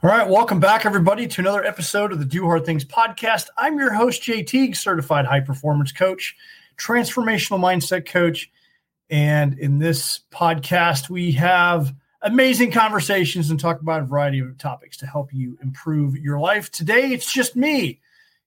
All right, welcome back, everybody, to another episode of the Do Hard Things podcast. I'm your host, Jay Tiegs, certified high performance coach, transformational mindset coach. And in this podcast, we have amazing conversations and talk about a variety of topics to help you improve your life. Today, it's just me.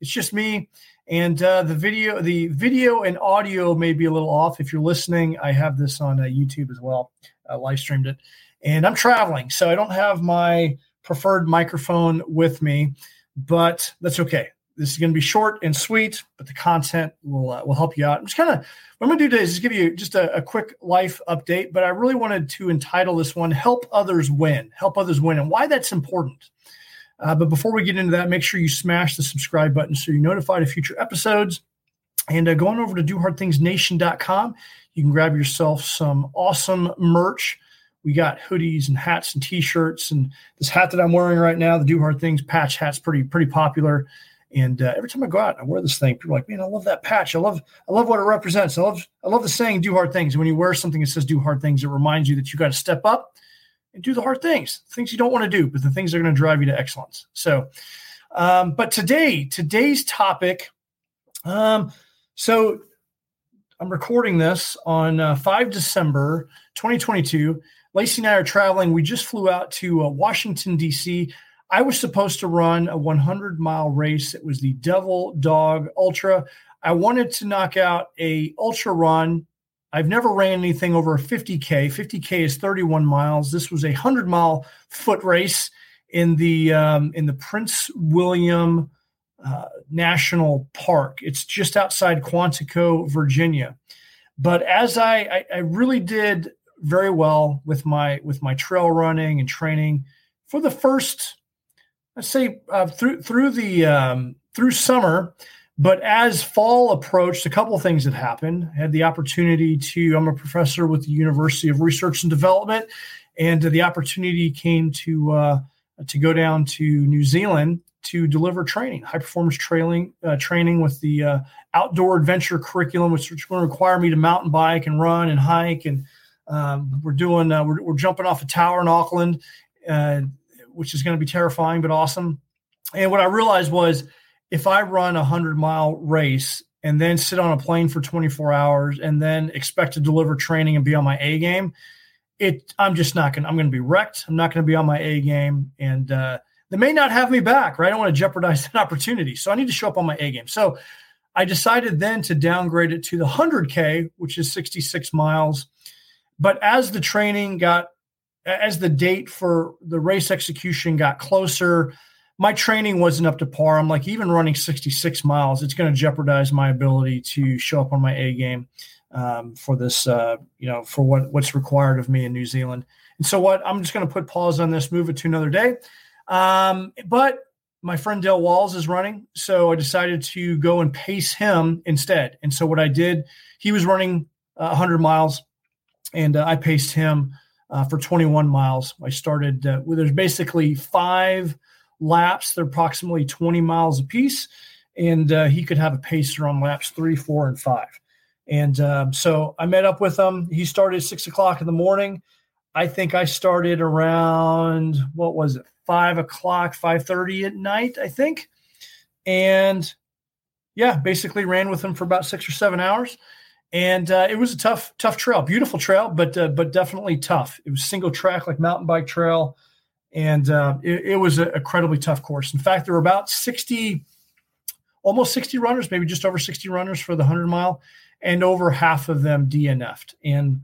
It's just me. And uh, the video, the video and audio may be a little off. If you're listening, I have this on uh, YouTube as well. I live streamed it, and I'm traveling, so I don't have my preferred microphone with me, but that's okay. This is going to be short and sweet, but the content will uh, will help you out. I'm just kind of what I'm going to do today is just give you just a, a, quick life update, but I really wanted to entitle this one "Help Others Win." Help others win, and why that's important. Uh, but before we get into that, make sure you smash the subscribe button so you're notified of future episodes. And uh, going over to dohardthingsnation.com, you can grab yourself some awesome merch we got hoodies and hats and t-shirts and this hat that I'm wearing right now, the Do Hard Things patch hat's pretty pretty popular. And uh, every time I go out, I wear this thing. People are like, man, I love that patch. I love I love what it represents. I love I love the saying, "Do hard things." When you wear something that says "Do hard things," it reminds you that you got to step up and do the hard things, things you don't want to do, but the things that are going to drive you to excellence. So, um, but today, today's topic. Um, so I'm recording this on uh, 5 December 2022. Lacey and I are traveling. We just flew out to uh, Washington, D.C. I was supposed to run a 100 mile race. It was the Devil Dog Ultra. I wanted to knock out a ultra run. I've never ran anything over a 50k. 50k is 31 miles. This was a 100 mile foot race in the um, in the Prince William uh, National Park. It's just outside Quantico, Virginia. But as I, I, I really did very well with my with my trail running and training. For the first let's say uh, through through the um, through summer but as fall approached a couple of things had happened. I had the opportunity to i'm a professor with the university of research and development and the opportunity came to uh, to go down to new zealand to deliver training high performance training uh, training with the uh, outdoor adventure curriculum which is going to require me to mountain bike and run and hike and um, we're doing uh, we're, we're, jumping off a tower in Auckland, uh, which is going to be terrifying but awesome. And what I realized was if I run a hundred mile race and then sit on a plane for 24 hours and then expect to deliver training and be on my A game, it I'm just not to I'm to be wrecked. I'm not going to be on my A game, and uh, they may not have me back. Right? I don't want to jeopardize that opportunity, so I need to show up on my A game. So I decided then to downgrade it to the 100K, which is 66 miles. But as the training got, as the date for the race execution got closer, my training wasn't up to par. I'm like, even running 66 miles, it's going to jeopardize my ability to show up on my A game um, for this, uh, you know, for what what's required of me in New Zealand. And so, what I'm just going to put pause on this, move it to another day. Um, but my friend Dale Walls is running, so I decided to go and pace him instead. And so, what I did, he was running uh, 100 miles and uh, I paced him uh, for 21 miles. I started uh, well, there's basically five laps. They're approximately 20 miles apiece, and uh, he could have a pacer on laps three, four, and five. And um, so I met up with him. He started at six o'clock in the morning. I think I started around what was it, five o'clock, five thirty at night. I think, and yeah, basically ran with him for about six or seven hours and uh, it was a tough, tough trail. Beautiful trail, but uh, but definitely tough. It was single track like mountain bike trail, and uh, it, it, was an incredibly tough course. In fact, there were about sixty, almost sixty runners, maybe just over sixty runners for the hundred mile, and over half of them DNF'd. And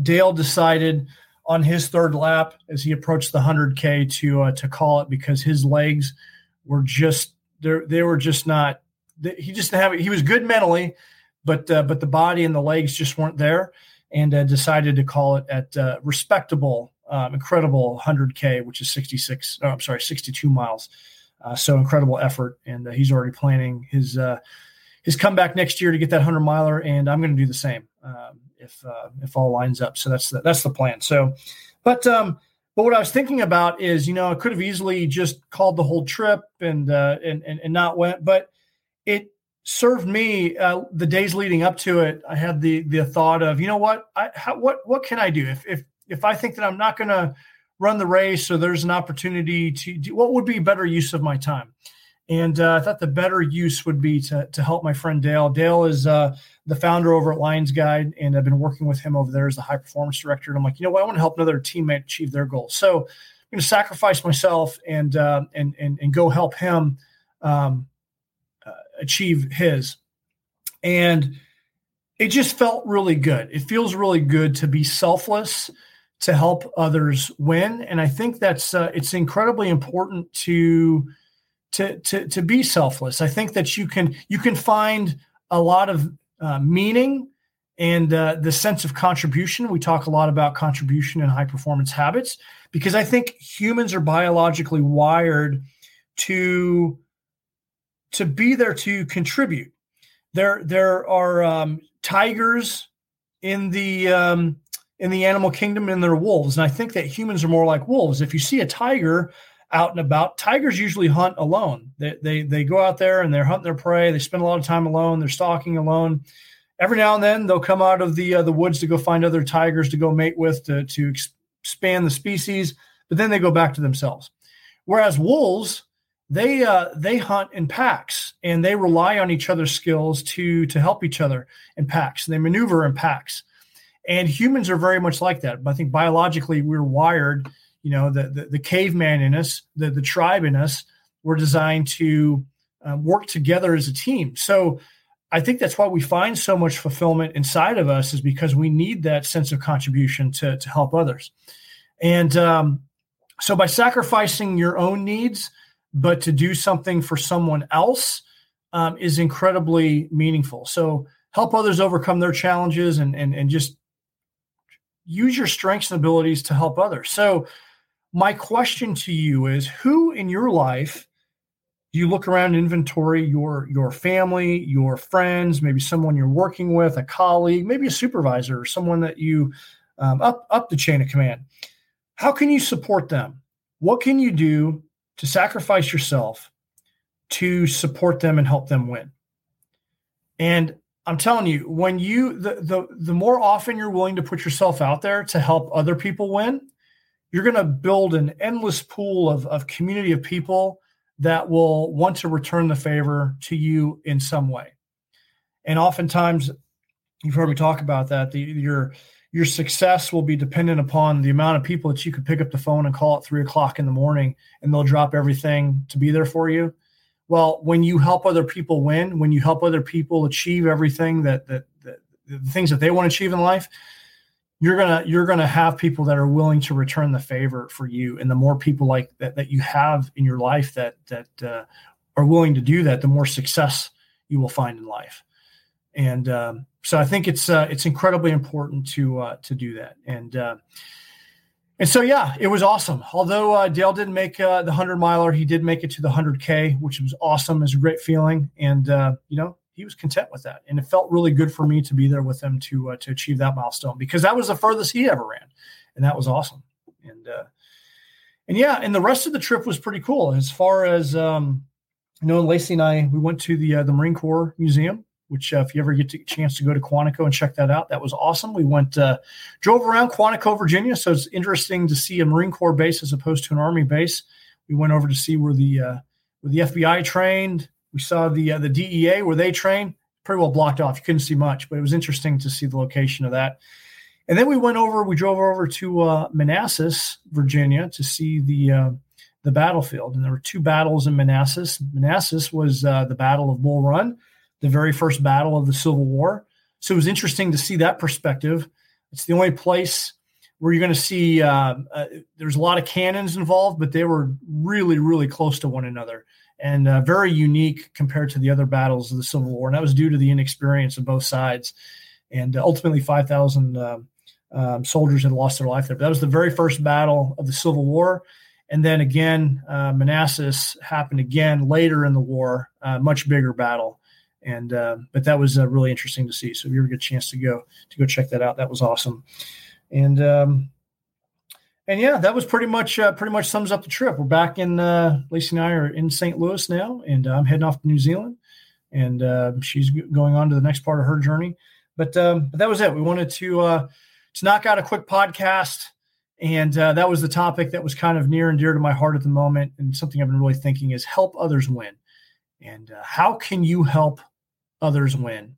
Dale decided on his third lap as he approached the hundred k to uh, to call it because his legs were just they they were just not he just didn't have he was good mentally, but uh, but the body and the legs just weren't there, and uh, decided to call it at uh, respectable, um, incredible 100k, which is 66. Oh, I'm sorry, 62 miles. Uh, so incredible effort, and uh, he's already planning his uh, his comeback next year to get that 100 miler, and I'm going to do the same um, if if all lines up. So that's the, that's the plan. So, but um, but what I was thinking about is, you know, I could have easily just called the whole trip and uh, and, and, and not went, but served me uh, the days leading up to it. I had the the thought of, you know what, I how, what what can I do if if if I think that I'm not going to run the race or there's an opportunity to do, what would be better use of my time? And uh, I thought the better use would be to, to help my friend Dale. Dale is uh, the founder over at Lions Guide, and I've been working with him over there as the high performance director. And I'm like, you know what? I want to help another teammate achieve their goals. So I'm going to sacrifice myself and uh, and, and and go help him um, achieve his. And it just felt really good. It feels really good to be selfless, to help others win, and I think that's uh, it's incredibly important to to to to be selfless. I think that you can you can find a lot of uh, meaning and uh, the sense of contribution. We talk a lot about contribution and high performance habits because I think humans are biologically wired to to be there to contribute. There there are um, tigers in the um, in the animal kingdom and they're wolves, and I think that humans are more like wolves. If you see a tiger out and about. Tigers usually hunt alone. They, they, they go out there and they're hunting their prey. They spend a lot of time alone. They're stalking alone. Every now and then they'll come out of the uh, the woods to go find other tigers to go mate with to to expand the species, but then they go back to themselves. Whereas wolves, they uh, they hunt in packs and they rely on each other's skills to to help each other in packs. They maneuver in packs, and humans are very much like that. But I think biologically we're wired you know the the, the caveman in us the the tribe in us were designed to um, work together as a team so i think that's why we find so much fulfillment inside of us is because we need that sense of contribution to to help others and um, so by sacrificing your own needs but to do something for someone else um, is incredibly meaningful. So help others overcome their challenges and and, and just use your strengths and abilities to help others. So my question to you is who in your life do you look around inventory your your family your friends maybe someone you're working with a colleague maybe a supervisor or someone that you um, up up the chain of command? How can you support them? What can you do to sacrifice yourself to support them and help them win and i'm telling you when you the the, the more often you're willing to put yourself out there to help other people win you're going to build an endless pool of, of community of people that will want to return the favor to you in some way. And oftentimes, you've heard me talk about that. The, your your success will be dependent upon the amount of people that you could pick up the phone and call at three o'clock in the morning, and they'll drop everything to be there for you. Well, when you help other people win, when you help other people achieve everything that that, that the things that they want to achieve in life, you're gonna you're gonna have people that are willing to return the favor for you and the more people like that that you have in your life that that uh, are willing to do that the more success you will find in life and um, so i think it's uh, it's incredibly important to uh, to do that. And uh, and so yeah it was awesome. Although uh, dale didn't make uh, the 100 miler he did make it to the 100k which was awesome. It was a great feeling. And you know he was content with that, and it felt really good for me to be there with him to uh, to achieve that milestone because that was the furthest he ever ran, and that was awesome. And uh, and yeah, and the rest of the trip was pretty cool. As far as um, you know, Lacey and I, we went to the uh, the Marine Corps Museum, which uh, if you ever get a chance to go to Quantico and check that out, that was awesome. We went uh, drove around Quantico, Virginia, so it's interesting to see a Marine Corps base as opposed to an Army base. We went over to see where the uh, where the FBI trained. We saw the uh, the DEA where they train, pretty well blocked off. You couldn't see much, but it was interesting to see the location of that. And then we went over. We drove over to uh, Manassas, Virginia, to see the uh, the battlefield. And there were two battles in Manassas. Manassas was the Battle of Bull Run, the very first battle of the Civil War. So it was interesting to see that perspective. It's the only place where you're going to see uh, uh, there's a lot of cannons involved, but they were really, really close to one another and uh, very unique compared to the other battles of the Civil War. And that was due to the inexperience of both sides. And uh, ultimately, 5,000 um, um, soldiers had lost their life there. But that was the very first battle of the Civil War. And then again, uh, Manassas happened again later in the war, uh, much bigger battle. And uh, but that was uh, really interesting to see. So if you ever get a chance to go to go check that out, that was awesome. And um, and yeah, that was pretty much uh, pretty much sums up the trip. We're back in uh, Lacey and I are in St. Louis now, and I'm heading off to New Zealand, and uh, she's going on to the next part of her journey. But um, but that was it. We wanted to uh, to knock out a quick podcast, and uh, that was the topic that was kind of near and dear to my heart at the moment, and something I've been really thinking is help others win, and uh, how can you help others win?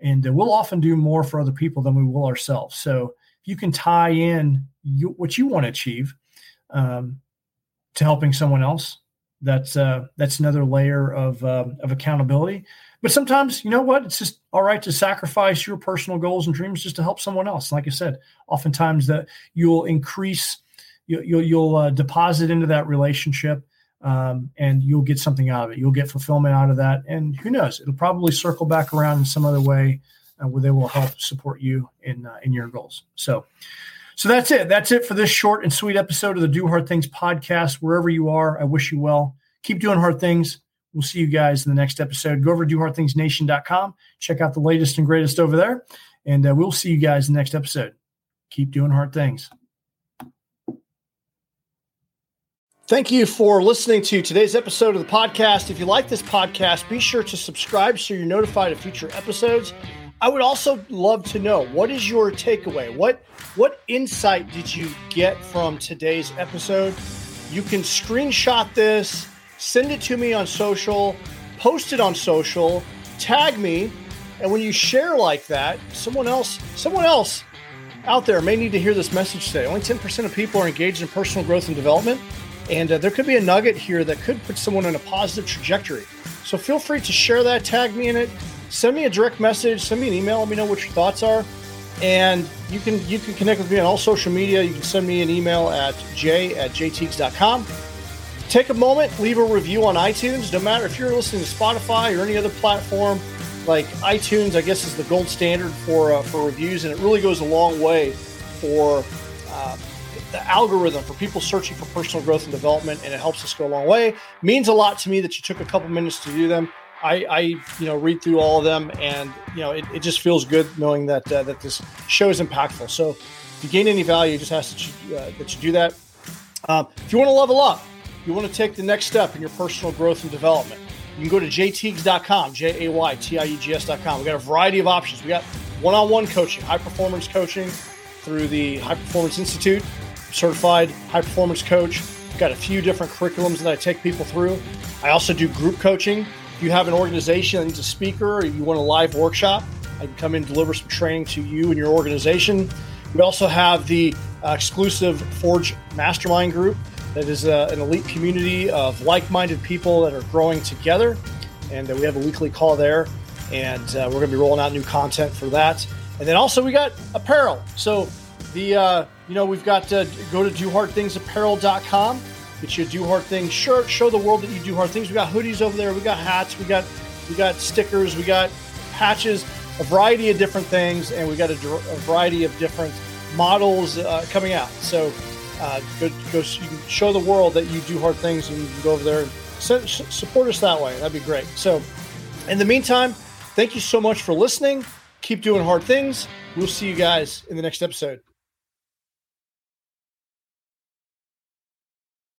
And uh, we'll often do more for other people than we will ourselves. So if you can tie in you, what you want to achieve um, to helping someone else. That's uh, that's another layer of uh, of accountability. But sometimes, you know what? It's just all right to sacrifice your personal goals and dreams just to help someone else. Like I said, oftentimes that you'll increase, you, will you'll, you'll uh, deposit into that relationship, um, and you'll get something out of it. You'll get fulfillment out of that, and who knows? It'll probably circle back around in some other way uh, where they will help support you in uh, in your goals. So, so that's it. That's it for this short and sweet episode of the Do Hard Things podcast. Wherever you are, I wish you well. Keep doing hard things. We'll see you guys in the next episode. Go over to dohardthingsnation.com. Check out the latest and greatest over there. And uh, we'll see you guys in the next episode. Keep doing hard things. Thank you for listening to today's episode of the podcast. If you like this podcast, be sure to subscribe so you're notified of future episodes. I would also love to know what is your takeaway? What what insight did you get from today's episode? You can screenshot this, send it to me on social, post it on social, tag me, and when you share like that, someone else someone else out there may need to hear this message today. Only 10% of people are engaged in personal growth and development, and uh, there could be a nugget here that could put someone on a positive trajectory. So feel free to share that, tag me in it send me a direct message, send me an email, let me know what your thoughts are. And you can you can connect with me on all social media. You can send me an email at j at jaytiegs.com. Take a moment, leave a review on iTunes. No matter if you're listening to Spotify or any other platform, like iTunes, I guess is the gold standard for uh, for reviews, and it really goes a long way for uh, the algorithm for people searching for personal growth and development, and it helps us go a long way. Means a lot to me that you took a couple minutes to do them. I, I, you know, read through all of them, and you know, it, it just feels good knowing that uh, that this show is impactful. So, if you gain any value, just ask that you, uh, that you do that. Um, if you want to level up, you want to take the next step in your personal growth and development. You can go to jaytiegs.com, J A Y T I E G S.com. We got a variety of options. We got one-on-one coaching, high performance coaching through the High Performance Institute, certified high performance coach. We've got a few different curriculums that I take people through. I also do group coaching if you have an organization that needs a speaker or you want a live workshop, I can come in and deliver some training to you and your organization. We also have the uh, exclusive Forge Mastermind group that is uh, an elite community of like minded people that are growing together. And uh, we have a weekly call there. And uh, we're going to be rolling out new content for that. And then also, we got apparel. So, the, uh, you know, we've got to go to dohardthingsapparel.com Get you a Do Hard Things shirt. Show the world that you do hard things. We got hoodies over there. We got hats. We got we got stickers. We got patches. A variety of different things, and we got a, a variety of different models uh, coming out. So uh, go, go, you can show the world that you do hard things, and you can go over there and support us that way. That'd be great. So, in the meantime, thank you so much for listening. Keep doing hard things. We'll see you guys in the next episode.